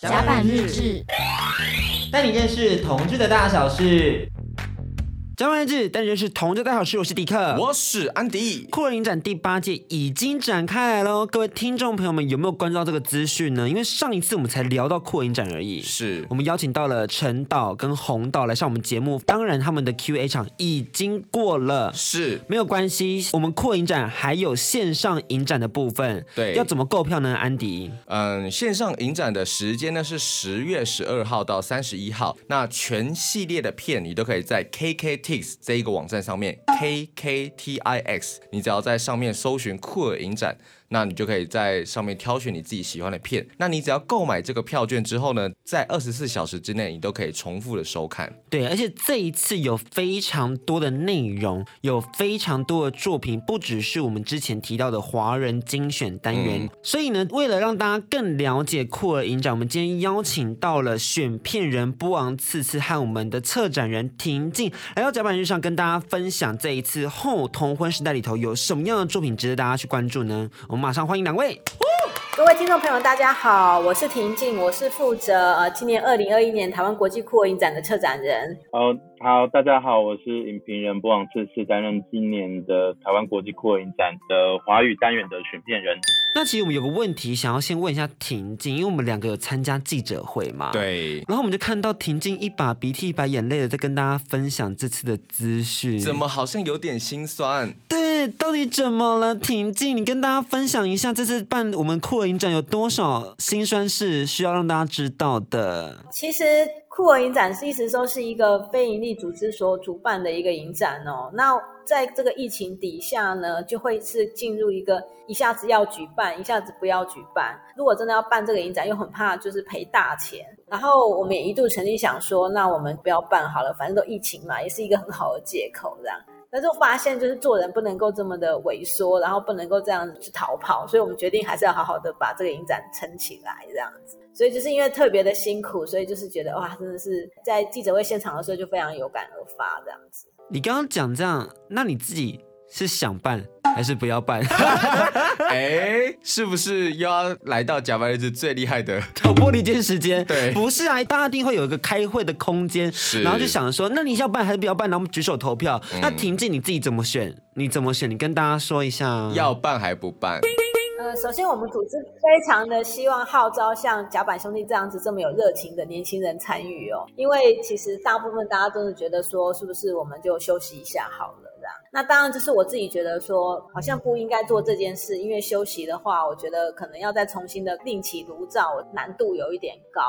甲板日志，带你认识同志的大小事。甲板日志，但认识同志大好事，我是迪克，我是安迪。酷儿影展第八届已经展开来喽，各位听众朋友们有没有关注到这个资讯呢？因为上一次我们才聊到酷儿影展而已，是我们邀请到了陈导跟洪导来上我们节目，当然他们的 Q&A 场已经过了，是没有关系，我们酷儿影展还有线上影展的部分，对，要怎么购票呢？安迪，嗯，线上影展的时间呢是十月十二号到三十一号，那全系列的片你都可以在 KK。Tix 这一个网站上面，K K T I X，你只要在上面搜寻酷儿影展。那你就可以在上面挑选你自己喜欢的片。那你只要购买这个票券之后呢，在二十四小时之内，你都可以重复的收看。对，而且这一次有非常多的内容，有非常多的作品，不只是我们之前提到的华人精选单元。嗯、所以呢，为了让大家更了解酷儿影展，我们今天邀请到了选片人波昂次次和我们的策展人婷静来到甲板日上，跟大家分享这一次后同婚时代里头有什么样的作品值得大家去关注呢？我们马上欢迎两位。各位听众朋友，大家好，我是婷静，我是负责呃今年二零二一年台湾国际酷儿影展的策展人。好，好，大家好，我是影评人波昂次次，担任今年的台湾国际酷儿影展的华语单元的选片人。那其实我们有个问题想要先问一下婷静，因为我们两个有参加记者会嘛，对，然后我们就看到婷静一把鼻涕一把眼泪的在跟大家分享这次的资讯，怎么好像有点心酸？对，到底怎么了？婷静，你跟大家分享一下这次办我们酷儿影展有多少心酸事需要让大家知道的？其实酷儿影展是一直说是一个非营利组织所主办的一个影展哦。那在这个疫情底下呢，就会是进入一个一下子要举办，一下子不要举办。如果真的要办这个影展，又很怕就是赔大钱。然后我们也一度曾经想说，那我们不要办好了，反正都疫情嘛，也是一个很好的借口这样。但是发现，就是做人不能够这么的萎缩，然后不能够这样子去逃跑，所以我们决定还是要好好的把这个影展撑起来，这样子。所以就是因为特别的辛苦，所以就是觉得哇，真的是在记者会现场的时候就非常有感而发，这样子。你刚刚讲这样，那你自己是想办？还是不要办？哎，是不是又要来到假白日子最厉害的挑拨离间时间？对，不是啊，大家一定会有一个开会的空间，是，然后就想说，那你要办还是不要办？然后我们举手投票。嗯、那婷静你自己怎么选？你怎么选？你跟大家说一下，要办还不办？呃，首先我们组织非常的希望号召像甲板兄弟这样子这么有热情的年轻人参与哦，因为其实大部分大家都是觉得说，是不是我们就休息一下好了。那当然，就是我自己觉得说，好像不应该做这件事，因为休息的话，我觉得可能要再重新的另起炉灶，难度有一点高。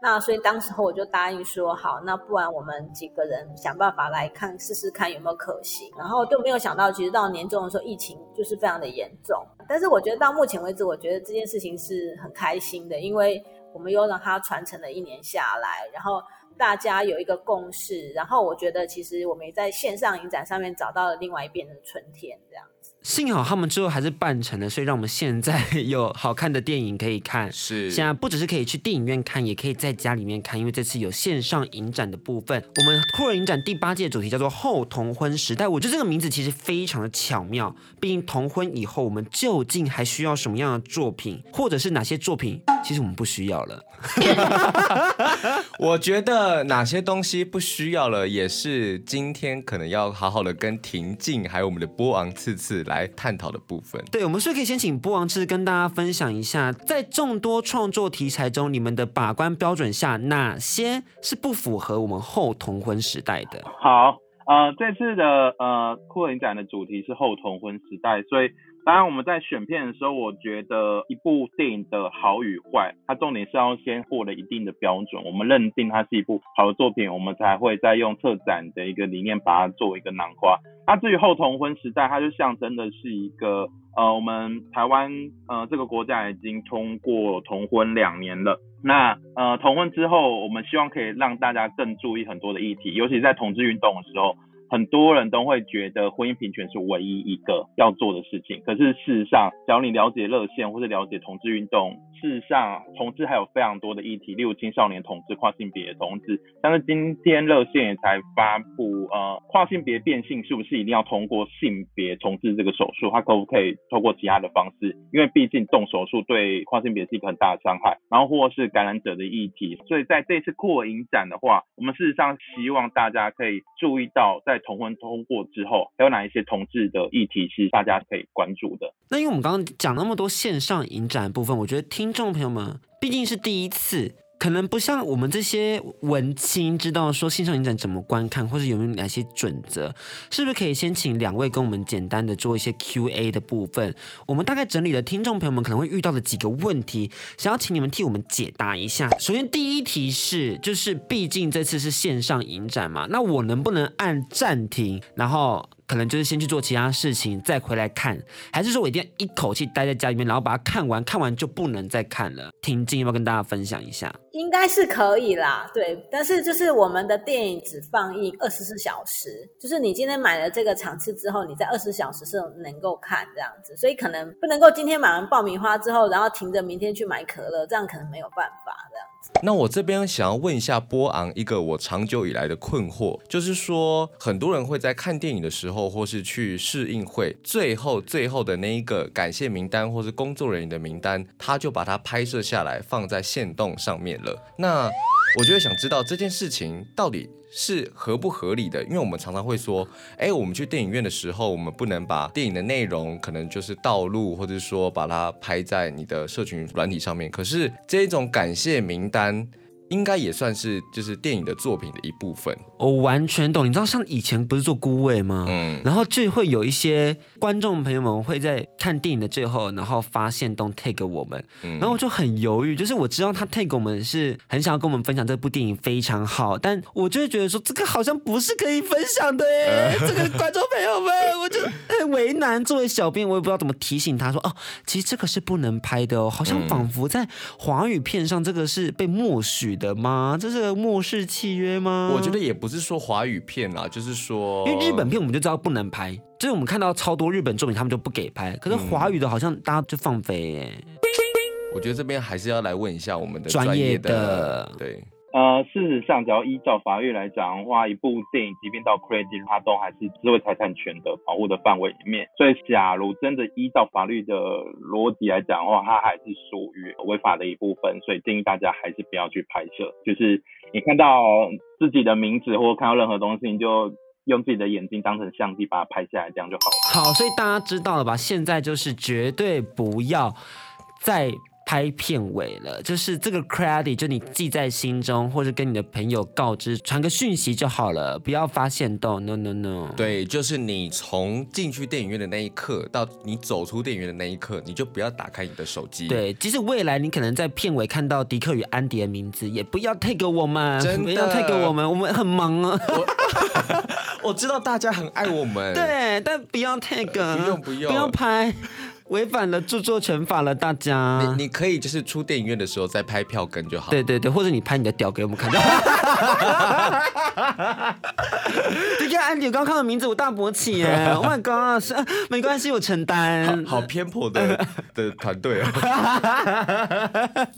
那所以当时候我就答应说，好，那不然我们几个人想办法来看试试看有没有可行。然后就没有想到，其实到年终的时候，疫情就是非常的严重。但是我觉得到目前为止，我觉得这件事情是很开心的，因为我们又让它传承了一年下来，然后。大家有一个共识，然后我觉得其实我们也在线上影展上面找到了另外一边的春天，这样。幸好他们最后还是办成了，所以让我们现在有好看的电影可以看。是，现在不只是可以去电影院看，也可以在家里面看，因为这次有线上影展的部分。我们酷儿影展第八届主题叫做“后同婚时代”，我觉得这个名字其实非常的巧妙。毕竟同婚以后，我们究竟还需要什么样的作品，或者是哪些作品，其实我们不需要了。我觉得哪些东西不需要了，也是今天可能要好好的跟婷静还有我们的波昂次次来探讨的部分。对，我们是不是可以先请波昂次次跟大家分享一下，在众多创作题材中，你们的把关标准下，哪些是不符合我们后同婚时代的？好，呃，这次的呃酷儿影展的主题是后同婚时代，所以。当然，我们在选片的时候，我觉得一部电影的好与坏，它重点是要先获得一定的标准。我们认定它是一部好的作品，我们才会再用策展的一个理念把它作为一个囊括。那至于后同婚时代，它就象征的是一个呃，我们台湾呃这个国家已经通过同婚两年了。那呃同婚之后，我们希望可以让大家更注意很多的议题，尤其在同志运动的时候。很多人都会觉得婚姻平权是唯一一个要做的事情，可是事实上，只要你了解热线或者了解同志运动，事实上同志还有非常多的议题，例如青少年同志、跨性别同志，但是今天热线也才发布，呃，跨性别变性是不是一定要通过性别重置这个手术？它可不可以透过其他的方式？因为毕竟动手术对跨性别是一个很大的伤害，然后或是感染者的议题，所以在这次扩影展的话，我们事实上希望大家可以注意到，在同婚通过之后，还有哪一些同志的议题是大家可以关注的。那因为我们刚刚讲那么多线上影展部分，我觉得听听众朋友们毕竟是第一次。可能不像我们这些文青知道说线上影展怎么观看，或是有没有哪些准则，是不是可以先请两位跟我们简单的做一些 Q&A 的部分？我们大概整理了听众朋友们可能会遇到的几个问题，想要请你们替我们解答一下。首先第一题是，就是毕竟这次是线上影展嘛，那我能不能按暂停，然后？可能就是先去做其他事情，再回来看，还是说我一定要一口气待在家里面，然后把它看完，看完就不能再看了？听静要不要跟大家分享一下？应该是可以啦，对。但是就是我们的电影只放映二十四小时，就是你今天买了这个场次之后，你在二十四小时是能够看这样子，所以可能不能够今天买完爆米花之后，然后停着明天去买可乐，这样可能没有办法这样。那我这边想要问一下波昂一个我长久以来的困惑，就是说很多人会在看电影的时候，或是去试映会，最后最后的那一个感谢名单或是工作人员的名单，他就把它拍摄下来放在线动上面了。那我就会想知道这件事情到底是合不合理的，因为我们常常会说，哎，我们去电影院的时候，我们不能把电影的内容可能就是道路，或者说把它拍在你的社群软体上面。可是这种感谢名单。应该也算是就是电影的作品的一部分。我完全懂，你知道像以前不是做孤位吗？嗯，然后就会有一些观众朋友们会在看电影的最后，然后发现都 take 我们，嗯，然后我就很犹豫，就是我知道他 take 我们是很想要跟我们分享这部电影非常好，但我就会觉得说这个好像不是可以分享的耶，这个观众朋友们，我就很为难。作为小编，我也不知道怎么提醒他说哦，其实这个是不能拍的哦，好像仿佛在华语片上这个是被默许的吗？这是个末世契约吗？我觉得也不是说华语片啦，就是说，因为日本片我们就知道不能拍，就是我们看到超多日本作品，他们就不给拍。可是华语的好像大家就放飞耶。我觉得这边还是要来问一下我们的专业的，专业的对。呃，事实上，只要依照法律来讲的话，一部电影即便到 credit，它都还是智慧财产权的保护的范围里面。所以，假如真的依照法律的逻辑来讲的话，它还是属于违法的一部分。所以，建议大家还是不要去拍摄。就是你看到自己的名字或看到任何东西，你就用自己的眼睛当成相机把它拍下来，这样就好了。好，所以大家知道了吧？现在就是绝对不要再。拍片尾了，就是这个 credit，就你记在心中，或者跟你的朋友告知，传个讯息就好了，不要发现到 no no no。对，就是你从进去电影院的那一刻到你走出电影院的那一刻，你就不要打开你的手机。对，即使未来你可能在片尾看到迪克与安迪的名字，也不要 tag 我们，真的不要 tag 我们，我们很忙啊。我，我知道大家很爱我们，对，但不要 tag，不用不用，不要拍。违反了著作权法了，大家。你你可以就是出电影院的时候再拍票根就好。对对对，或者你拍你的屌给我们看。你看安迪刚看到名字，我大勃起耶！Oh my god，是没关系，我承担。好，好偏颇的的团队啊。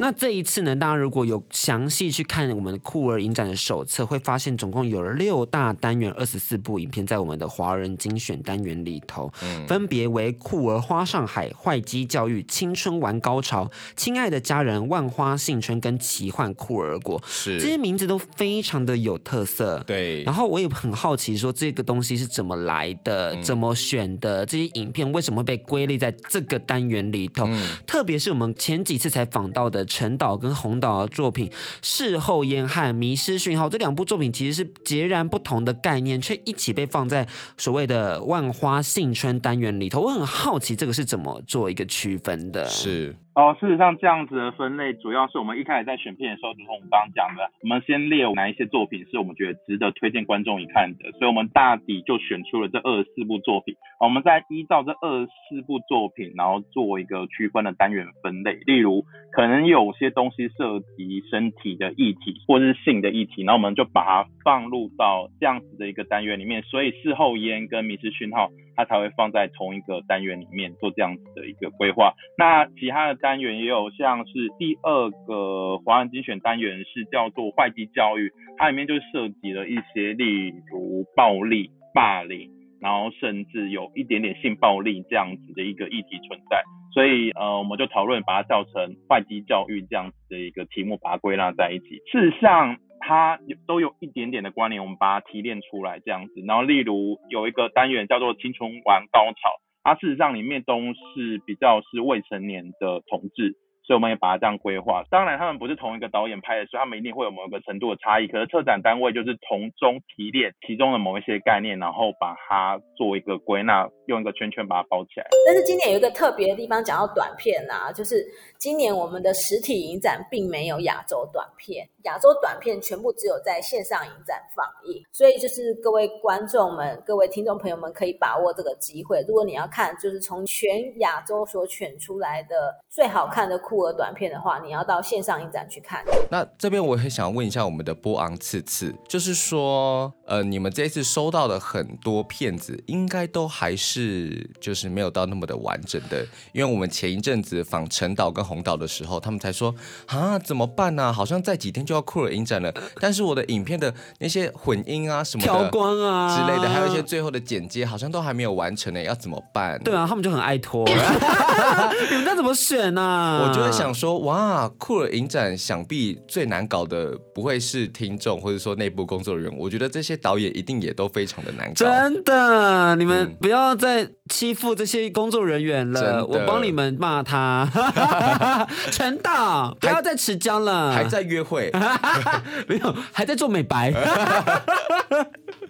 那这一次呢，大家如果有详细去看我们的酷儿影展的手册，会发现总共有了六大单元，二十四部影片在我们的华人精选单元里头，嗯、分别为。酷儿花上海、坏鸡教育、青春玩高潮、亲爱的家人、万花幸春跟奇幻酷儿国，是这些名字都非常的有特色。对，然后我也很好奇，说这个东西是怎么来的，嗯、怎么选的？这些影片为什么会被归类在这个单元里头？嗯、特别是我们前几次才访到的陈导跟洪导的作品《事后烟汉迷失讯号》这两部作品，其实是截然不同的概念，却一起被放在所谓的万花幸春单元里头。我很好奇这个是怎么做一个区分的？是。哦，事实上这样子的分类，主要是我们一开始在选片的时候，就像我们刚刚讲的，我们先列哪一些作品是我们觉得值得推荐观众一看的，所以我们大抵就选出了这二十四部作品。我们再依照这二十四部作品，然后做一个区分的单元分类。例如，可能有些东西涉及身体的议题，或是性的议题，然后我们就把它放入到这样子的一个单元里面。所以，事后烟跟迷失讯号，它才会放在同一个单元里面做这样子的一个规划。那其他的单元也有像是第二个华人精选单元是叫做坏基教育，它里面就涉及了一些例如暴力、霸凌，然后甚至有一点点性暴力这样子的一个议题存在。所以呃，我们就讨论把它叫成坏基教育这样子的一个题目，把它归纳在一起。事实上，它有都有一点点的关联，我们把它提炼出来这样子。然后，例如有一个单元叫做“青春玩高潮”，它事实上里面都是比较是未成年的同志。所以我们也把它这样规划。当然，他们不是同一个导演拍的，所以他们一定会有某一个程度的差异。可是策展单位就是从中提炼其中的某一些概念，然后把它做一个归纳，用一个圈圈把它包起来。但是今年有一个特别的地方，讲到短片啊，就是今年我们的实体影展并没有亚洲短片，亚洲短片全部只有在线上影展放映。所以就是各位观众们、各位听众朋友们可以把握这个机会。如果你要看，就是从全亚洲所选出来的最好看的酷儿短片的话，你要到线上影展去看。那这边我也想问一下我们的波昂次次，就是说，呃，你们这一次收到的很多片子，应该都还是就是没有到那么的完整的，因为我们前一阵子访陈导跟洪导的时候，他们才说啊，怎么办呢、啊？好像再几天就要酷儿影展了，但是我的影片的那些混音啊什么的、调光啊之类的，还有一些最后的剪接，好像都还没有完成呢，要怎么办？对啊，他们就很爱拖，你们那怎么选呢、啊？我觉得。想说哇，酷儿影展想必最难搞的不会是听众或者说内部工作人员，我觉得这些导演一定也都非常的难搞。真的，你们不要再欺负这些工作人员了，嗯、我帮你们骂他。陈导，不要再持交了，还在约会，没有，还在做美白。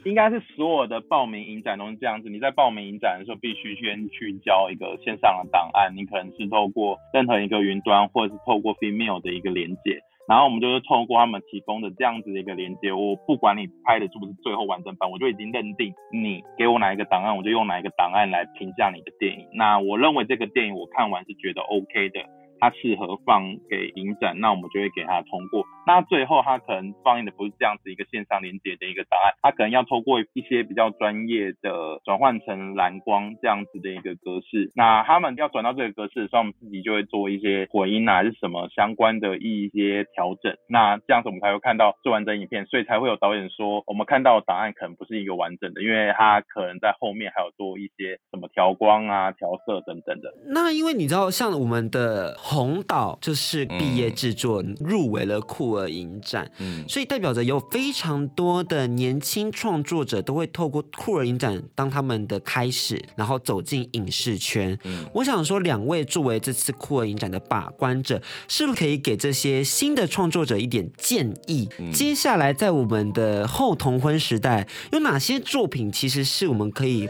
应该是所有的报名影展都是这样子，你在报名影展的时候必须先去交一个线上的档案，你可能是透过任何一个云端，或者是透过 Vimeo 的一个连接，然后我们就是透过他们提供的这样子的一个连接，我不管你拍的是不是最后完整版，我就已经认定你给我哪一个档案，我就用哪一个档案来评价你的电影。那我认为这个电影我看完是觉得 OK 的。它适合放给影展，那我们就会给它通过。那最后它可能放映的不是这样子一个线上连接的一个档案，它可能要透过一些比较专业的转换成蓝光这样子的一个格式。那他们要转到这个格式的时候，我们自己就会做一些混音啊，还是什么相关的一些调整。那这样子我们才会看到最完整影片，所以才会有导演说，我们看到的档案可能不是一个完整的，因为它可能在后面还有做一些什么调光啊、调色等等的。那因为你知道，像我们的。洪导就是毕业制作入围了酷儿影展，嗯，所以代表着有非常多的年轻创作者都会透过酷儿影展当他们的开始，然后走进影视圈。嗯，我想说，两位作为这次酷儿影展的把关者，是不是可以给这些新的创作者一点建议？嗯，接下来在我们的后同婚时代，有哪些作品其实是我们可以？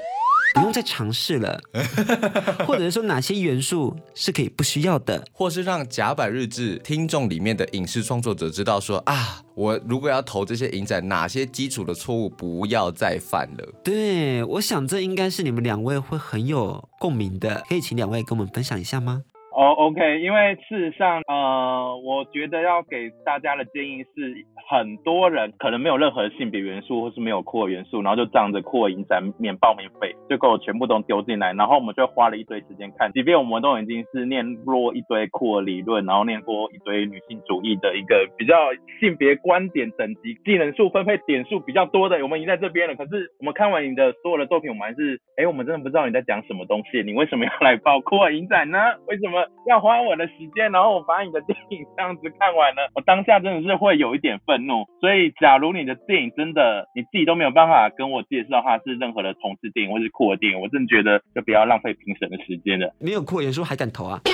不用再尝试了，或者是说哪些元素是可以不需要的，或是让甲板日志听众里面的影视创作者知道说啊，我如果要投这些影展，哪些基础的错误不要再犯了。对，我想这应该是你们两位会很有共鸣的，可以请两位跟我们分享一下吗？哦、oh，OK，因为事实上，呃，我觉得要给大家的建议是，很多人可能没有任何性别元素，或是没有酷儿元素，然后就仗着酷儿影展免报名费，就给我全部都丢进来，然后我们就花了一堆时间看，即便我们都已经是念过一堆酷儿理论，然后念过一堆女性主义的一个比较性别观点等级技能数分配点数比较多的，我们已经在这边了。可是我们看完你的所有的作品，我们还是，哎，我们真的不知道你在讲什么东西，你为什么要来报酷儿影展呢？为什么？要花我的时间，然后我把你的电影这样子看完呢，我当下真的是 会有一点愤所以，假如你的电影真的你自己都没有办法跟我介绍的话是任何的同志电影或是酷儿电影，我真的觉得就不要浪费评审的时间了。没有酷儿元素还敢投啊？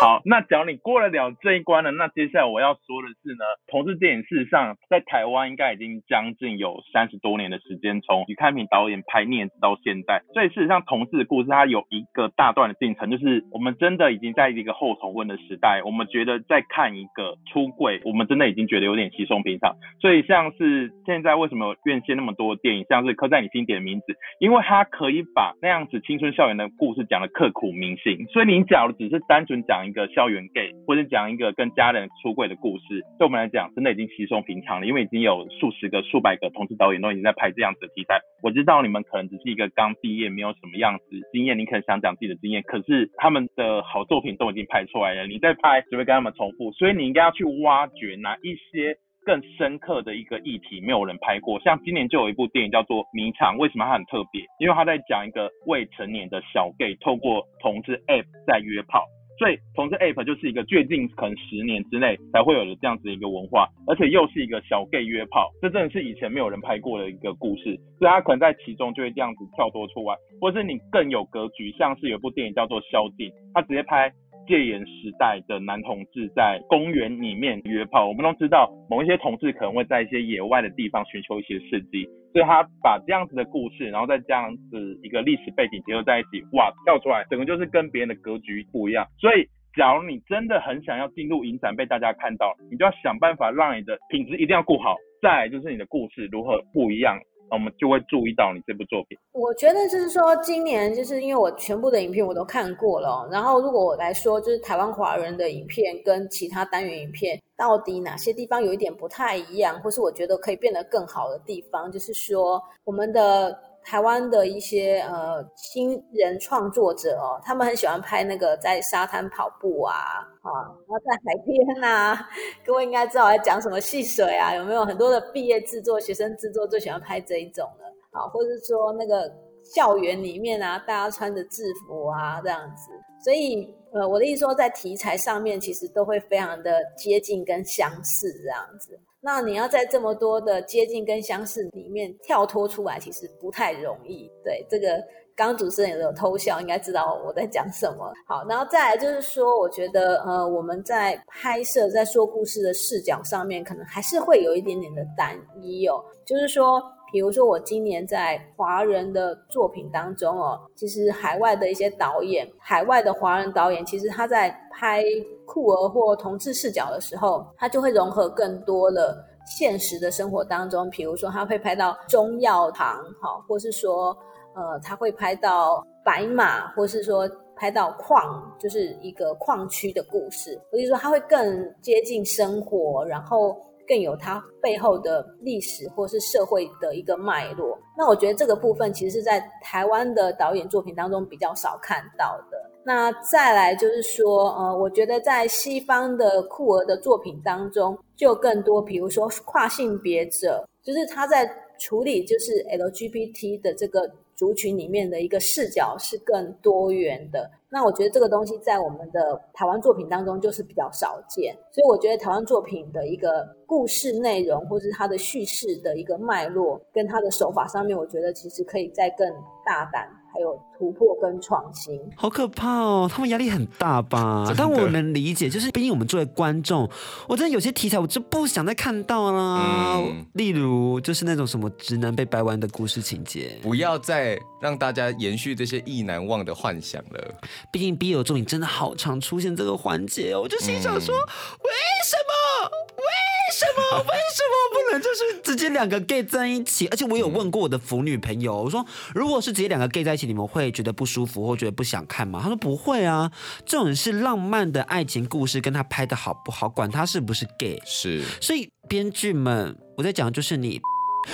好，那假如你过得了这一关了，那接下来我要说的是呢，同志电影事实上在台湾应该已经将近有三十多年的时间，从许开平导演拍《孽子》到现在，所以事实上同志的故事它有一个大段的进程，就是我们真的已经在一个后同婚的时代，我们觉得在看一个出柜，我们真的已经觉得有点稀松平常。所以像是现在为什么院线那么多电影，像是刻在你心底的名字，因为它可以把那样子青春校园的故事讲得刻骨铭心。所以你假如只是单纯讲。一个校园 gay，或者讲一个跟家人出柜的故事，对我们来讲真的已经稀松平常了，因为已经有数十个、数百个同志导演都已经在拍这样子的题材。我知道你们可能只是一个刚毕业，没有什么样子经验，你可能想讲自己的经验，可是他们的好作品都已经拍出来了，你再拍只会跟他们重复，所以你应该要去挖掘哪一些。更深刻的一个议题，没有人拍过。像今年就有一部电影叫做《迷场》，为什么它很特别？因为它在讲一个未成年的小 gay 透过同志 app 在约炮，所以同志 app 就是一个最近可能十年之内才会有的这样子一个文化，而且又是一个小 gay 约炮，这真的是以前没有人拍过的一个故事，所以他可能在其中就会这样子跳脱出来，或者是你更有格局，像是有部电影叫做《宵禁》，他直接拍。戒严时代的男同志在公园里面约炮，我们都知道某一些同志可能会在一些野外的地方寻求一些刺激，所以他把这样子的故事，然后再这样子一个历史背景结合在一起，哇，跳出来整个就是跟别人的格局不一样。所以，假如你真的很想要进入影展被大家看到，你就要想办法让你的品质一定要顾好，再来就是你的故事如何不一样。我们就会注意到你这部作品。我觉得就是说，今年就是因为我全部的影片我都看过了，然后如果我来说，就是台湾华人的影片跟其他单元影片到底哪些地方有一点不太一样，或是我觉得可以变得更好的地方，就是说我们的。台湾的一些呃新人创作者哦，他们很喜欢拍那个在沙滩跑步啊，啊，然后在海边啊，各位应该知道我在讲什么戏水啊，有没有很多的毕业制作、学生制作最喜欢拍这一种的，啊，或者是说那个校园里面啊，大家穿着制服啊这样子，所以呃，我的意思说，在题材上面其实都会非常的接近跟相似这样子。那你要在这么多的接近跟相似里面跳脱出来，其实不太容易。对，这个刚主持人也有偷笑，应该知道我在讲什么。好，然后再来就是说，我觉得呃，我们在拍摄、在说故事的视角上面，可能还是会有一点点的单一哦。就是说，比如说我今年在华人的作品当中哦，其实海外的一些导演，海外的华人导演，其实他在拍。酷儿或同志视角的时候，他就会融合更多的现实的生活当中，比如说他会拍到中药堂，哈，或是说，呃，他会拍到白马，或是说拍到矿，就是一个矿区的故事，所以说他会更接近生活，然后更有它背后的历史或是社会的一个脉络。那我觉得这个部分其实是在台湾的导演作品当中比较少看到的。那再来就是说，呃，我觉得在西方的酷儿的作品当中，就更多，比如说跨性别者，就是他在处理就是 LGBT 的这个族群里面的一个视角是更多元的。那我觉得这个东西在我们的台湾作品当中就是比较少见，所以我觉得台湾作品的一个故事内容，或是它的叙事的一个脉络，跟它的手法上面，我觉得其实可以再更大胆。还有突破跟创新，好可怕哦！他们压力很大吧？但我能理解，就是毕竟我们作为观众，我真的有些题材我就不想再看到了。嗯、例如，就是那种什么直男被掰弯的故事情节，不要再让大家延续这些意难忘的幻想了。毕竟 BL 作品真的好常出现这个环节哦，我就心想说，嗯、为什么？为什么？为什么不能就是直接两个 gay 在一起？而且我有问过我的腐女朋友，我说如果是直接两个 gay 在一起，你们会觉得不舒服或觉得不想看吗？他说不会啊，这种是浪漫的爱情故事，跟他拍的好不好，管他是不是 gay。是，所以编剧们，我在讲的就是你，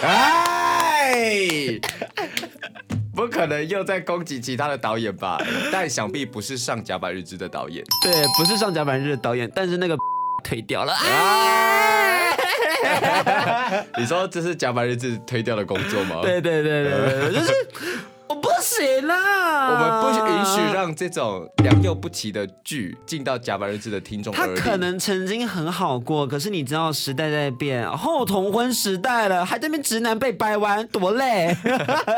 哎，不可能又在攻击其他的导演吧？但想必不是上甲板日志的导演，对，不是上甲板日的导演，但是那个。退掉了，你说这是甲板日志推掉的工作吗？对对对对对，就是。我不行啦！我们不允许让这种良莠不齐的剧进到甲板日子的听众。他可能曾经很好过，可是你知道时代在变，后同婚时代了，还在那边直男被掰弯，多累！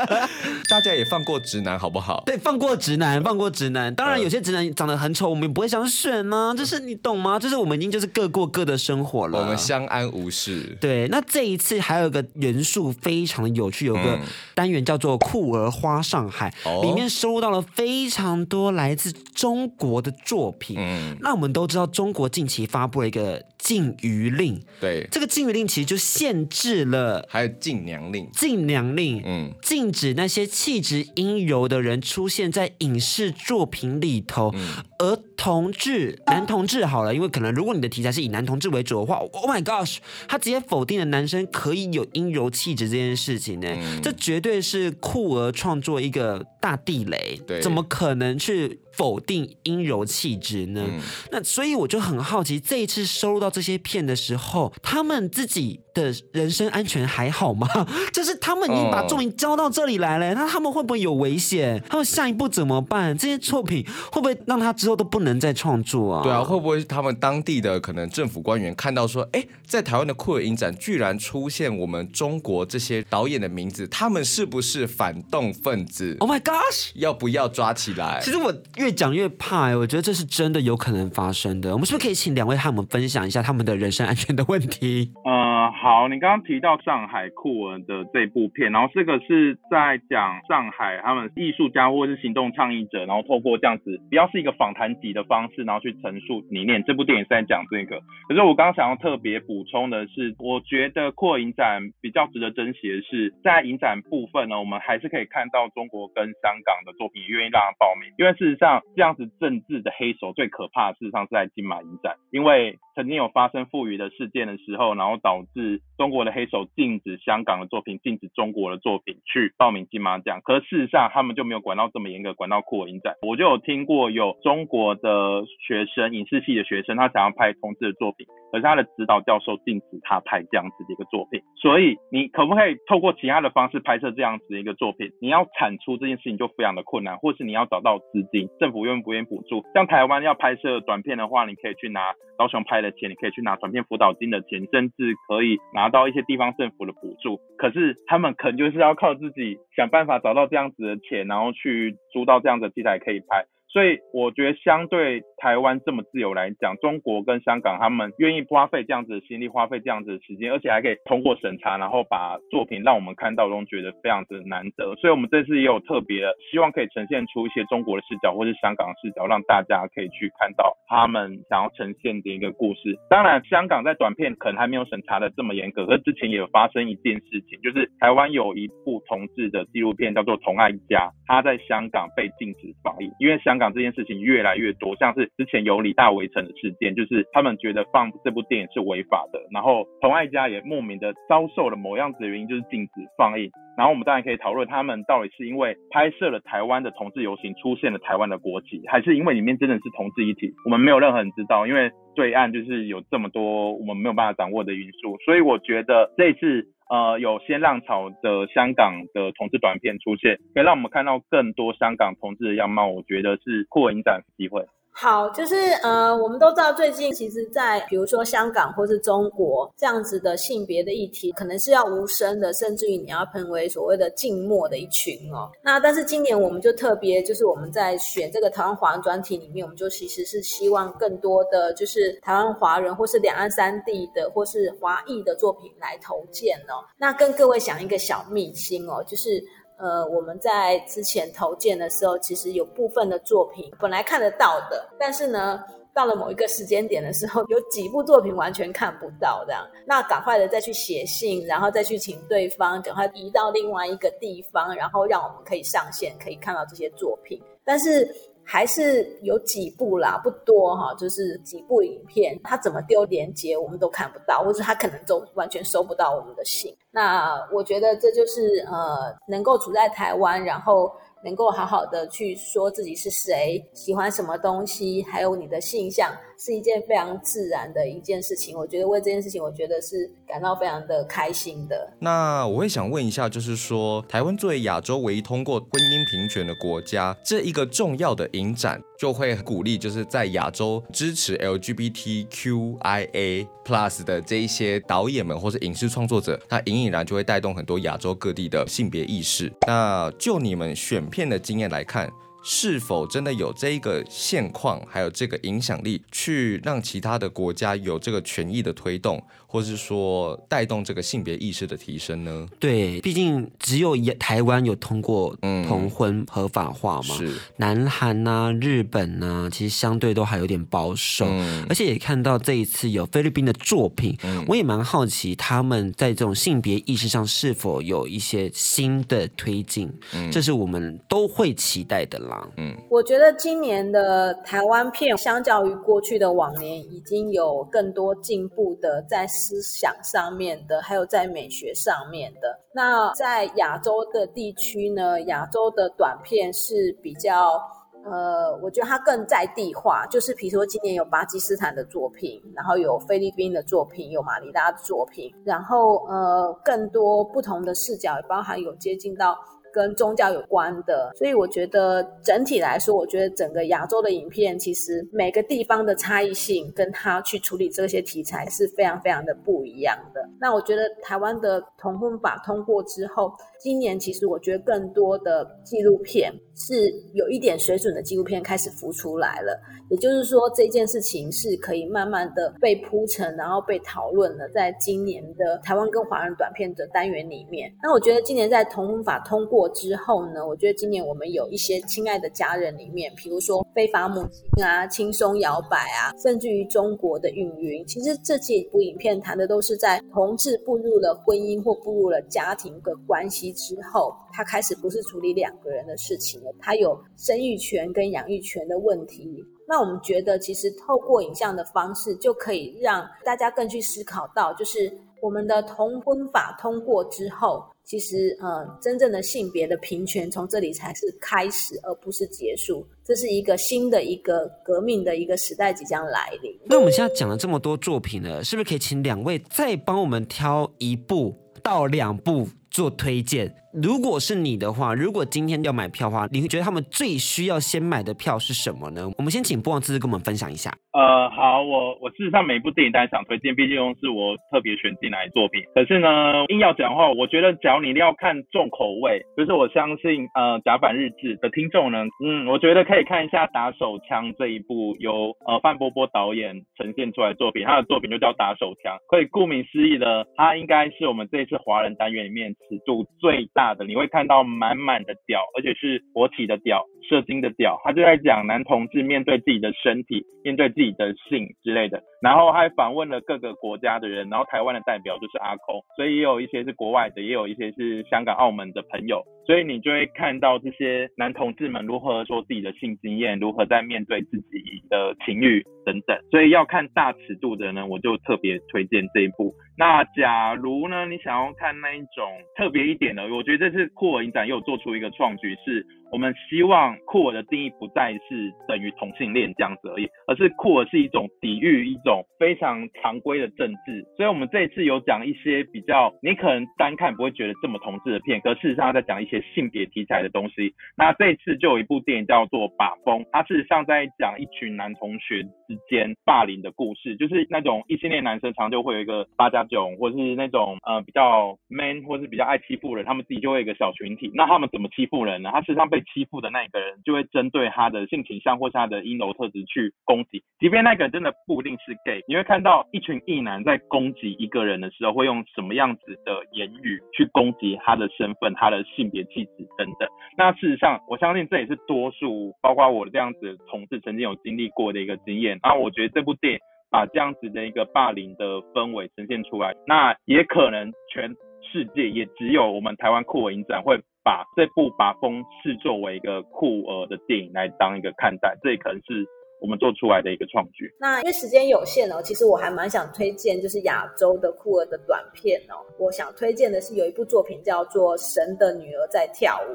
大家也放过直男好不好？对，放过直男，放过直男。当然，有些直男长得很丑，我们也不会想选呢、啊。就是你懂吗？就是我们已经就是各过各的生活了，我们相安无事。对，那这一次还有一个元素非常的有趣，有个单元叫做酷儿花。上海里面收到了非常多来自中国的作品。嗯，那我们都知道，中国近期发布了一个。禁娱令。对，这个禁娱令其实就限制了，还有禁娘令，禁娘令，嗯，禁止那些气质阴柔的人出现在影视作品里头，嗯、而同志、男同志好了，因为可能如果你的题材是以男同志为主的话，Oh my gosh，他直接否定了男生可以有阴柔气质这件事情呢，嗯、这绝对是酷儿创作一个大地雷，对，怎么可能去？否定阴柔气质呢？嗯、那所以我就很好奇，这一次收录到这些片的时候，他们自己的人身安全还好吗？就是他们已经把作品交到这里来了，那、哦、他们会不会有危险？他们下一步怎么办？这些作品会不会让他之后都不能再创作啊？对啊，会不会他们当地的可能政府官员看到说，哎，在台湾的酷儿影展居然出现我们中国这些导演的名字，他们是不是反动分子？Oh my gosh！要不要抓起来？其实我。越讲越怕哎，我觉得这是真的有可能发生的。我们是不是可以请两位和我们分享一下他们的人身安全的问题？呃，好，你刚刚提到上海酷儿的这部片，然后这个是在讲上海他们艺术家或者是行动倡议者，然后透过这样子比较是一个访谈集的方式，然后去陈述理念。这部电影是在讲这个。可是我刚刚想要特别补充的是，我觉得酷儿影展比较值得珍惜的是，在影展部分呢，我们还是可以看到中国跟香港的作品愿意让他报名，因为事实上。这样子政治的黑手最可怕，事实上是在金马影展，因为曾经有发生妇女的事件的时候，然后导致中国的黑手禁止香港的作品，禁止中国的作品去报名金马奖。可事实上，他们就没有管到这么严格，管到酷我影展。我就有听过有中国的学生，影视系的学生，他想要拍同志的作品，可是他的指导教授禁止他拍这样子的一个作品。所以你可不可以透过其他的方式拍摄这样子的一个作品？你要产出这件事情就非常的困难，或是你要找到资金，政府愿不愿意补助？像台湾要拍摄短片的话，你可以去拿高雄拍的钱，你可以去拿短片辅导金的钱，甚至可以拿到一些地方政府的补助。可是他们可能就是要靠自己想办法找到这样子的钱，然后去租到这样的器材可以拍。所以我觉得，相对台湾这么自由来讲，中国跟香港他们愿意花费这样子的心力，花费这样子的时间，而且还可以通过审查，然后把作品让我们看到，都觉得非常的难得。所以我们这次也有特别希望可以呈现出一些中国的视角，或是香港的视角，让大家可以去看到他们想要呈现的一个故事。当然，香港在短片可能还没有审查的这么严格，可之前也有发生一件事情，就是台湾有一部同志的纪录片叫做《同爱一家》，它在香港被禁止放映，因为香港港。这件事情越来越多，像是之前有李大围城的事件，就是他们觉得放这部电影是违法的，然后同爱家也莫名的遭受了某样子的原因，就是禁止放映。然后我们当然可以讨论，他们到底是因为拍摄了台湾的同志游行出现了台湾的国旗，还是因为里面真的是同志一体？我们没有任何人知道，因为对岸就是有这么多我们没有办法掌握的因素，所以我觉得这次。呃，有新浪潮的香港的同志短片出现，可以让我们看到更多香港同志的样貌。我觉得是扩影展机会。好，就是呃，我们都知道最近其实，在比如说香港或是中国这样子的性别的议题，可能是要无声的，甚至于你要成为所谓的静默的一群哦。那但是今年我们就特别，就是我们在选这个台湾华人专题里面，我们就其实是希望更多的就是台湾华人或是两岸三地的或是华裔的作品来投件哦。那跟各位讲一个小秘辛哦，就是。呃，我们在之前投件的时候，其实有部分的作品本来看得到的，但是呢，到了某一个时间点的时候，有几部作品完全看不到，这样，那赶快的再去写信，然后再去请对方赶快移到另外一个地方，然后让我们可以上线，可以看到这些作品，但是。还是有几部啦，不多哈，就是几部影片，他怎么丢连接我们都看不到，或者他可能都完全收不到我们的信。那我觉得这就是呃，能够处在台湾，然后。能够好好的去说自己是谁，喜欢什么东西，还有你的性向，是一件非常自然的一件事情。我觉得为这件事情，我觉得是感到非常的开心的。那我会想问一下，就是说，台湾作为亚洲唯一通过婚姻平权的国家，这一个重要的影展，就会鼓励就是在亚洲支持 LGBTQIA Plus 的这一些导演们或是影视创作者，那隐隐然就会带动很多亚洲各地的性别意识。那就你们选片的经验来看，是否真的有这一个现况，还有这个影响力，去让其他的国家有这个权益的推动，或是说带动这个性别意识的提升呢？对，毕竟只有台湾有通过同婚合法化嘛，嗯、是。南韩呐、啊、日本呐、啊，其实相对都还有点保守，嗯、而且也看到这一次有菲律宾的作品，嗯、我也蛮好奇他们在这种性别意识上是否有一些新的推进，嗯、这是我们都会期待的啦。嗯，我觉得今年的台湾片相较于过去的往年，已经有更多进步的在思想上面的，还有在美学上面的。那在亚洲的地区呢，亚洲的短片是比较。呃，我觉得它更在地化，就是比如说今年有巴基斯坦的作品，然后有菲律宾的作品，有马尼拉的作品，然后呃，更多不同的视角，也包含有接近到。跟宗教有关的，所以我觉得整体来说，我觉得整个亚洲的影片，其实每个地方的差异性，跟他去处理这些题材是非常非常的不一样的。那我觉得台湾的同婚法通过之后，今年其实我觉得更多的纪录片是有一点水准的纪录片开始浮出来了。也就是说，这件事情是可以慢慢的被铺陈，然后被讨论了。在今年的台湾跟华人短片的单元里面，那我觉得今年在同法通过之后呢，我觉得今年我们有一些亲爱的家人里面，比如说非法母亲啊、轻松摇摆啊，甚至于中国的孕云，其实这几部影片谈的都是在同志步入了婚姻或步入了家庭的关系之后，他开始不是处理两个人的事情了，他有生育权跟养育权的问题。那我们觉得，其实透过影像的方式，就可以让大家更去思考到，就是我们的同婚法通过之后，其实呃，真正的性别的平权从这里才是开始，而不是结束。这是一个新的一个革命的一个时代即将来临。那我们现在讲了这么多作品呢，是不是可以请两位再帮我们挑一部到两部做推荐？如果是你的话，如果今天要买票的话，你会觉得他们最需要先买的票是什么呢？我们先请波王兹兹跟我们分享一下。呃，好，我我事实上每一部电影都想推荐，毕竟都是我特别选进来的作品。可是呢，硬要讲的话，我觉得只要你一定要看重口味，就是我相信呃甲板日志的听众呢，嗯，我觉得可以看一下《打手枪》这一部由呃范波波导演呈现出来作品，他的作品就叫《打手枪》，所以顾名思义的，他应该是我们这一次华人单元里面尺度最大。大的你会看到满满的屌，而且是活体的屌、射精的屌。他就在讲男同志面对自己的身体、面对自己的性之类的。然后还访问了各个国家的人，然后台湾的代表就是阿空，所以也有一些是国外的，也有一些是香港、澳门的朋友。所以你就会看到这些男同志们如何说自己的性经验，如何在面对自己的情欲等等。所以要看大尺度的呢，我就特别推荐这一部。那假如呢，你想要看那一种特别一点的，我觉得这次酷儿影展又做出一个创举，是我们希望酷儿的定义不再是等于同性恋这样子而已，而是酷儿是一种抵御一种非常常规的政治。所以我们这一次有讲一些比较你可能单看不会觉得这么同志的片，可事实上在讲一些性别题材的东西。那这一次就有一部电影叫做《把风》，它事实上在讲一群男同学之间霸凌的故事，就是那种异性恋男生常就会有一个八加九，或者是那种呃比较 man 或是比较爱欺负人，他们自己就会有一个小群体。那他们怎么欺负人呢？他实际上被欺负的那个人就会针对他的性倾向或是他的阴柔特质去攻击，即便那个人真的不一定是 gay，你会看到一群异男在攻击一个人的时候，会用什么样子的言语去攻击他的身份、他的性别气质等等。那事实上，我相信这也是多数，包括我这样子同志曾经有经历过的一个经验。那我觉得这部电影把这样子的一个霸凌的氛围呈现出来，那也可能全世界也只有我们台湾酷儿影展会把这部《把风》视作为一个酷儿的电影来当一个看待，这也可能是我们做出来的一个创举。那因为时间有限哦，其实我还蛮想推荐就是亚洲的酷儿的短片哦。我想推荐的是有一部作品叫做《神的女儿在跳舞》。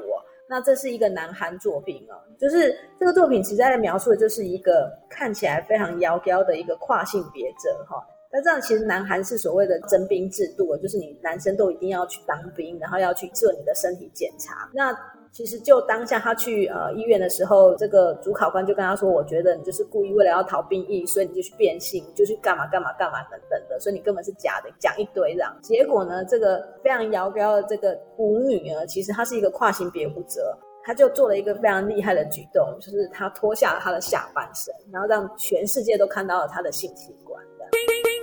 那这是一个南韩作品哦，就是这个作品其实在描述的就是一个看起来非常妖娇的一个跨性别者哈。那这样其实南韩是所谓的征兵制度，就是你男生都一定要去当兵，然后要去做你的身体检查。那其实就当下他去呃医院的时候，这个主考官就跟他说：“我觉得你就是故意为了要逃兵役，所以你就去变性，就去干嘛干嘛干嘛等等的，所以你根本是假的，讲一堆这样。结果呢，这个非常摇标的这个舞女呢，其实她是一个跨性别舞者。”他就做了一个非常厉害的举动，就是他脱下了他的下半身，然后让全世界都看到了他的性器官。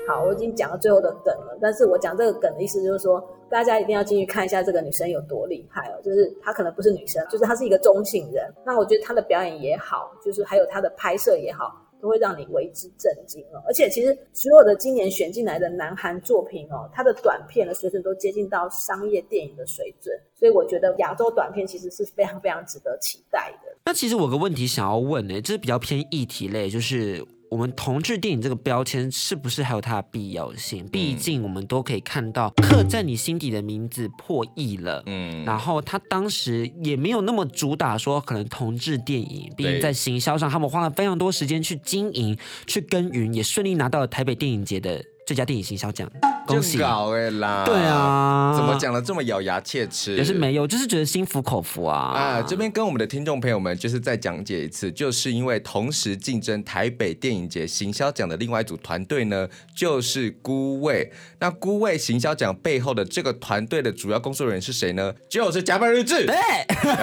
好，我已经讲到最后的梗了，但是我讲这个梗的意思就是说，大家一定要进去看一下这个女生有多厉害哦，就是她可能不是女生，就是她是一个中性人。那我觉得她的表演也好，就是还有她的拍摄也好。会让你为之震惊哦，而且其实所有的今年选进来的南韩作品哦，它的短片的水准都接近到商业电影的水准，所以我觉得亚洲短片其实是非常非常值得期待的。那其实我有个问题想要问呢，就是比较偏议题类，就是。我们同志电影这个标签是不是还有它的必要性？毕竟我们都可以看到刻在你心底的名字破亿了，嗯，然后他当时也没有那么主打说可能同志电影，毕竟在行销上他们花了非常多时间去经营、去耕耘，也顺利拿到了台北电影节的。最佳电影行销奖，恭喜！搞哎啦，对啊，怎么讲的这么咬牙切齿？也是没有，就是觉得心服口服啊。啊，这边跟我们的听众朋友们就是再讲解一次，就是因为同时竞争台北电影节行销奖的另外一组团队呢，就是孤味。那孤味行销奖背后的这个团队的主要工作人员是谁呢？就是加班日志。对，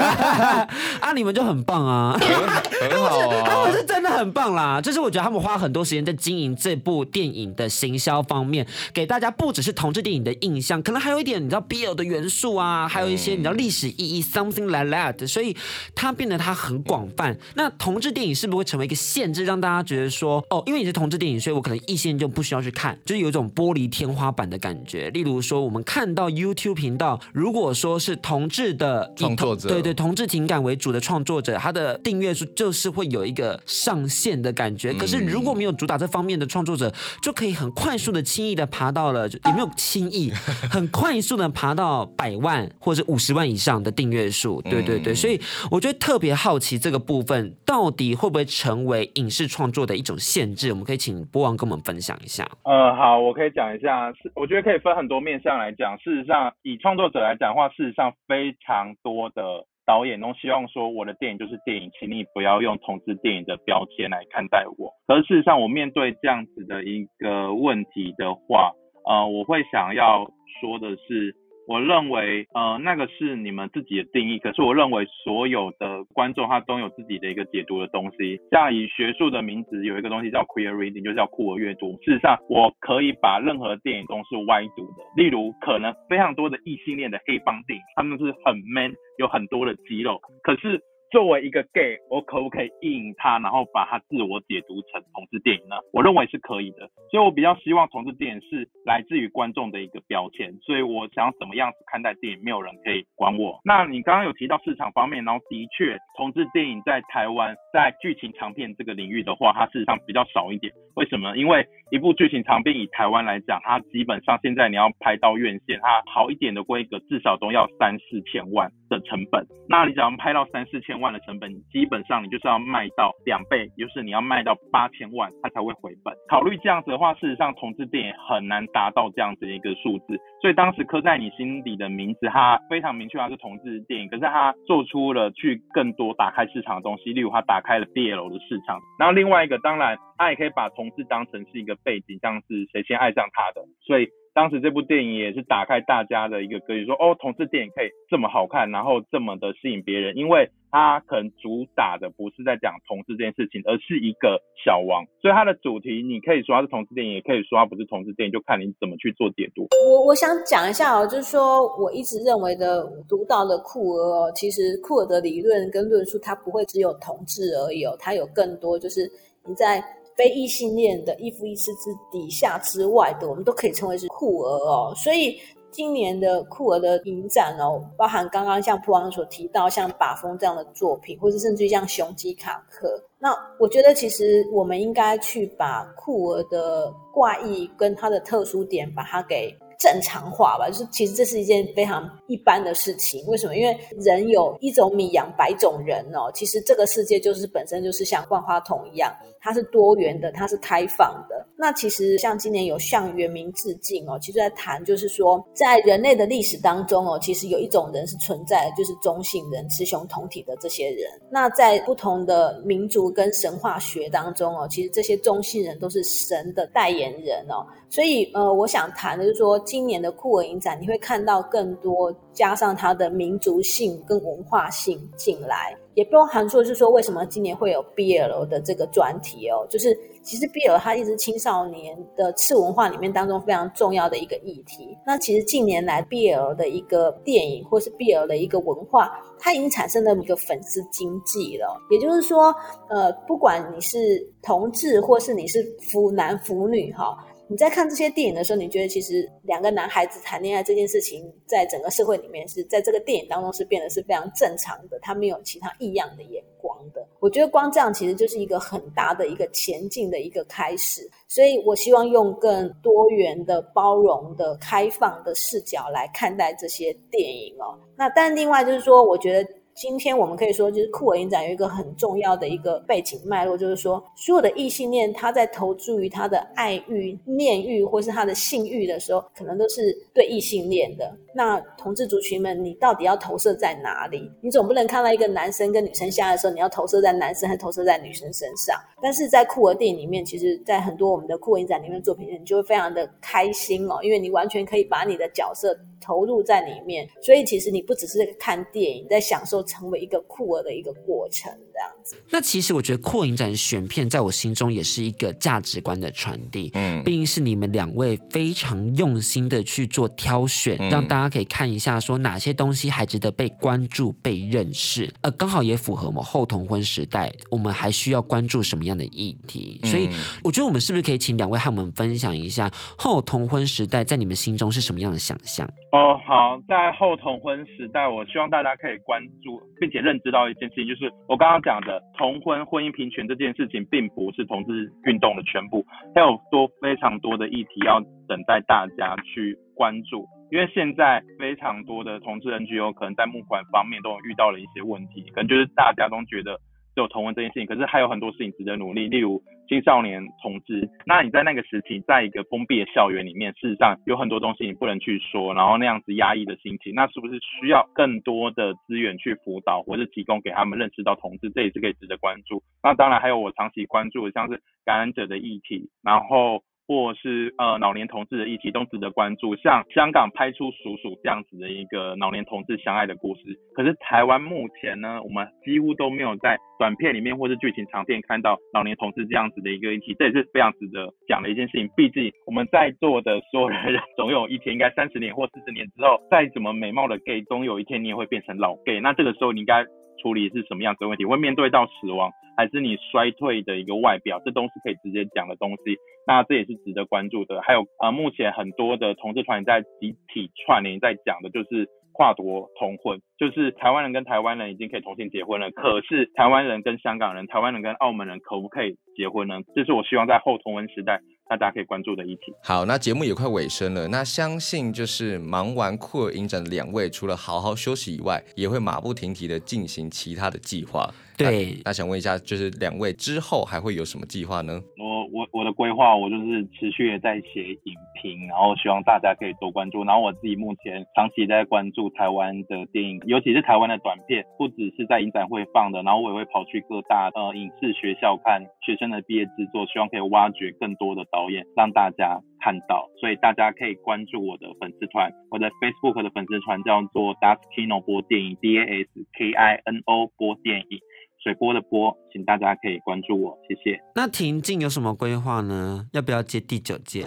啊，你们就很棒啊，很，很好啊，他们是真的很棒啦。就是我觉得他们花很多时间在经营这部电影的行销。方面给大家不只是同志电影的印象，可能还有一点你知道 BL 的元素啊，还有一些你知道历史意义 something like that，所以它变得它很广泛。那同志电影是不是会成为一个限制，让大家觉得说哦，因为你是同志电影，所以我可能异性就不需要去看，就是有一种玻璃天花板的感觉。例如说，我们看到 YouTube 频道，如果说是同志的创作者，对对，同志情感为主的创作者，他的订阅数就是会有一个上限的感觉。可是如果没有主打这方面的创作者，就可以很快速的。轻易的爬到了，也没有轻易，很快速的爬到百万或者五十万以上的订阅数。对对对，所以我觉得特别好奇这个部分到底会不会成为影视创作的一种限制？我们可以请波王跟我们分享一下。呃，好，我可以讲一下，是我觉得可以分很多面向来讲。事实上，以创作者来讲的话，事实上非常多的导演都希望说，我的电影就是电影，请你不要用同志电影的标签来看待我。而事实上，我面对这样子的一个问题的话，呃，我会想要说的是。我认为，呃，那个是你们自己的定义。可是我认为，所有的观众他都有自己的一个解读的东西。像以学术的名词有一个东西叫 queer reading，就叫酷儿阅读。事实上，我可以把任何电影都是歪读的。例如，可能非常多的异性恋的黑帮电影，他们是很 man，有很多的肌肉，可是。作为一个 gay，我可不可以意淫他，然后把他自我解读成同志电影呢？我认为是可以的，所以我比较希望同志电影是来自于观众的一个标签，所以我想怎么样子看待电影，没有人可以管我。那你刚刚有提到市场方面，然后的确，同志电影在台湾在剧情长片这个领域的话，它事实上比较少一点。为什么？因为一部剧情长片以台湾来讲，它基本上现在你要拍到院线，它好一点的规格至少都要三四千万的成本。那你只要拍到三四千万的成本，基本上你就是要卖到两倍，就是你要卖到八千万，它才会回本。考虑这样子的话，事实上同志电影很难达到这样子的一个数字。所以当时刻在你心底的名字，它非常明确，它是同志电影。可是它做出了去更多打开市场的东西，例如它打开了 BL 的市场。然后另外一个，当然它也可以把同志当成是一个背景，像是谁先爱上他的，所以。当时这部电影也是打开大家的一个格局，说哦，同志电影可以这么好看，然后这么的吸引别人，因为它可能主打的不是在讲同志这件事情，而是一个小王，所以它的主题你可以说它是同志电影，也可以说它不是同志电影，就看你怎么去做解读。我我想讲一下哦，就是说我一直认为的独到的酷儿哦，其实酷儿的理论跟论述，它不会只有同志而已哦，它有更多就是你在。非异性恋的一夫一妻之底下之外的，我们都可以称为是酷儿哦。所以今年的酷儿的影展哦，包含刚刚像波王所提到像把风这样的作品，或者甚至于像雄鸡卡克。那我觉得其实我们应该去把酷儿的怪异跟它的特殊点，把它给。正常化吧，就是其实这是一件非常一般的事情。为什么？因为人有一种米养百种人哦。其实这个世界就是本身就是像万花筒一样，它是多元的，它是开放的。那其实像今年有向原民致敬哦，其实在谈就是说，在人类的历史当中哦，其实有一种人是存在，就是中性人、雌雄同体的这些人。那在不同的民族跟神话学当中哦，其实这些中性人都是神的代言人哦。所以呃，我想谈的就是说。今年的酷儿影展，你会看到更多加上它的民族性跟文化性进来，也不用含说是说为什么今年会有 BL 的这个专题哦，就是其实 BL 它一直青少年的次文化里面当中非常重要的一个议题。那其实近年来 BL 的一个电影或是 BL 的一个文化，它已经产生了一个粉丝经济了。也就是说，呃，不管你是同志或是你是腐男腐女哈。你在看这些电影的时候，你觉得其实两个男孩子谈恋爱这件事情，在整个社会里面是在这个电影当中是变得是非常正常的，他没有其他异样的眼光的。我觉得光这样其实就是一个很大的一个前进的一个开始。所以我希望用更多元的、包容的、开放的视角来看待这些电影哦。那但另外就是说，我觉得。今天我们可以说，就是酷儿影展有一个很重要的一个背景脉络，就是说，所有的异性恋他在投注于他的爱欲、恋欲或是他的性欲的时候，可能都是对异性恋的。那同志族群们，你到底要投射在哪里？你总不能看到一个男生跟女生相爱的时候，你要投射在男生还投射在女生身上？但是在酷儿电影里面，其实，在很多我们的酷儿影展里面的作品，你就会非常的开心哦，因为你完全可以把你的角色。投入在里面，所以其实你不只是看电影，在享受成为一个酷儿的一个过程，这样子。那其实我觉得扩影展选片在我心中也是一个价值观的传递，嗯，毕竟是你们两位非常用心的去做挑选，嗯、让大家可以看一下说哪些东西还值得被关注、被认识，呃，刚好也符合我们后同婚时代，我们还需要关注什么样的议题？所以我觉得我们是不是可以请两位和我们分享一下后同婚时代在你们心中是什么样的想象？哦，好，在后同婚时代，我希望大家可以关注并且认知到一件事情，就是我刚刚讲的同婚婚姻平权这件事情，并不是同志运动的全部，还有多非常多的议题要等待大家去关注。因为现在非常多的同志 NGO 可能在募款方面都遇到了一些问题，可能就是大家都觉得。只有同婚这件事情，可是还有很多事情值得努力，例如青少年同志。那你在那个时期，在一个封闭的校园里面，事实上有很多东西你不能去说，然后那样子压抑的心情，那是不是需要更多的资源去辅导，或是提供给他们认识到同志，这也是可以值得关注。那当然还有我长期关注的，像是感染者的议题，然后。或是呃老年同志的议题都值得关注，像香港拍出《鼠鼠》这样子的一个老年同志相爱的故事，可是台湾目前呢，我们几乎都没有在短片里面或是剧情长片看到老年同志这样子的一个议题，这也是非常值得讲的一件事情。毕竟我们在座的所有人，总有一天应该三十年或四十年之后，再怎么美貌的 gay，总有一天你也会变成老 gay，那这个时候你应该处理是什么样子的问题？会面对到死亡？还是你衰退的一个外表，这都是可以直接讲的东西。那这也是值得关注的。还有呃，目前很多的同志团体在集体串联，在讲的就是跨国同婚，就是台湾人跟台湾人已经可以同性结婚了。可是台湾人跟香港人、台湾人跟澳门人可不可以结婚呢？这是我希望在后同婚时代。大家可以关注的议题。好，那节目也快尾声了。那相信就是忙完酷儿影展的两位，除了好好休息以外，也会马不停蹄的进行其他的计划。对，那，那想问一下，就是两位之后还会有什么计划呢？我我的规划，我就是持续的在写影评，然后希望大家可以多关注。然后我自己目前长期在关注台湾的电影，尤其是台湾的短片，不只是在影展会放的，然后我也会跑去各大呃影视学校看学生的毕业制作，希望可以挖掘更多的导演，让大家看到。所以大家可以关注我的粉丝团，我的 Facebook 的粉丝团叫做 Daskino 播电影，D A S K I N O 播电影。水波的波，请大家可以关注我，谢谢。那婷静有什么规划呢？要不要接第九届？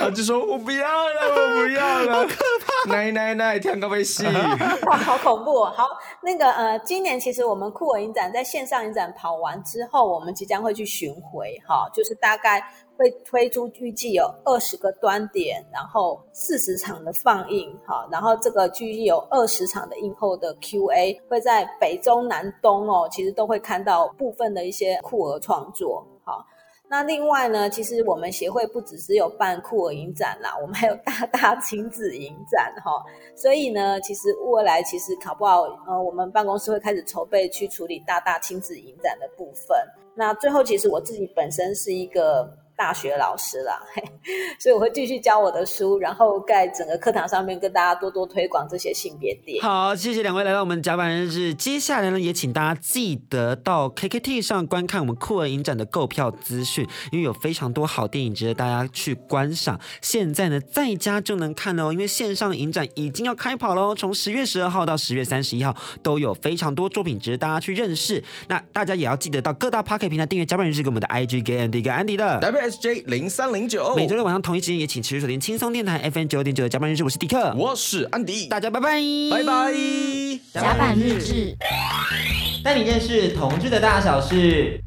他 就说我不要了，我不要了，好可怕！奶奶奶，天高被戏，好恐怖哦。好，那个呃，今年其实我们酷儿影展在线上影展跑完之后，我们即将会去巡回，哈，就是大概。会推出预计有二十个端点，然后四十场的放映，好，然后这个预计有二十场的映后的 Q&A，会在北中南东哦，其实都会看到部分的一些酷儿创作，那另外呢，其实我们协会不只是有办酷儿影展啦，我们还有大大 亲子影展哈，所以呢，其实未来其实考不好，呃，我们办公室会开始筹备去处理大大亲子影展的部分。那最后，其实我自己本身是一个。大学老师啦，嘿，所以我会继续教我的书，然后在整个课堂上面跟大家多多推广这些性别电影。好，谢谢两位来到我们甲板日志。接下来呢，也请大家记得到 KKT 上观看我们酷儿影展的购票资讯，因为有非常多好电影值得大家去观赏。现在呢，在家就能看哦，因为线上影展已经要开跑喽，从十月十二号到十月三十一号都有非常多作品值得大家去认识。那大家也要记得到各大 Podcast 平台订阅甲板日志，给我们的 IG 给 Andy 跟 Andy 的 WSJ 零三零九。每周六晚上同一时间也请持续锁定轻松电台 FM 九点九的甲板日志，我是迪克，我是安迪，大家拜拜，拜拜。甲板日志，带你认识同志的大小事。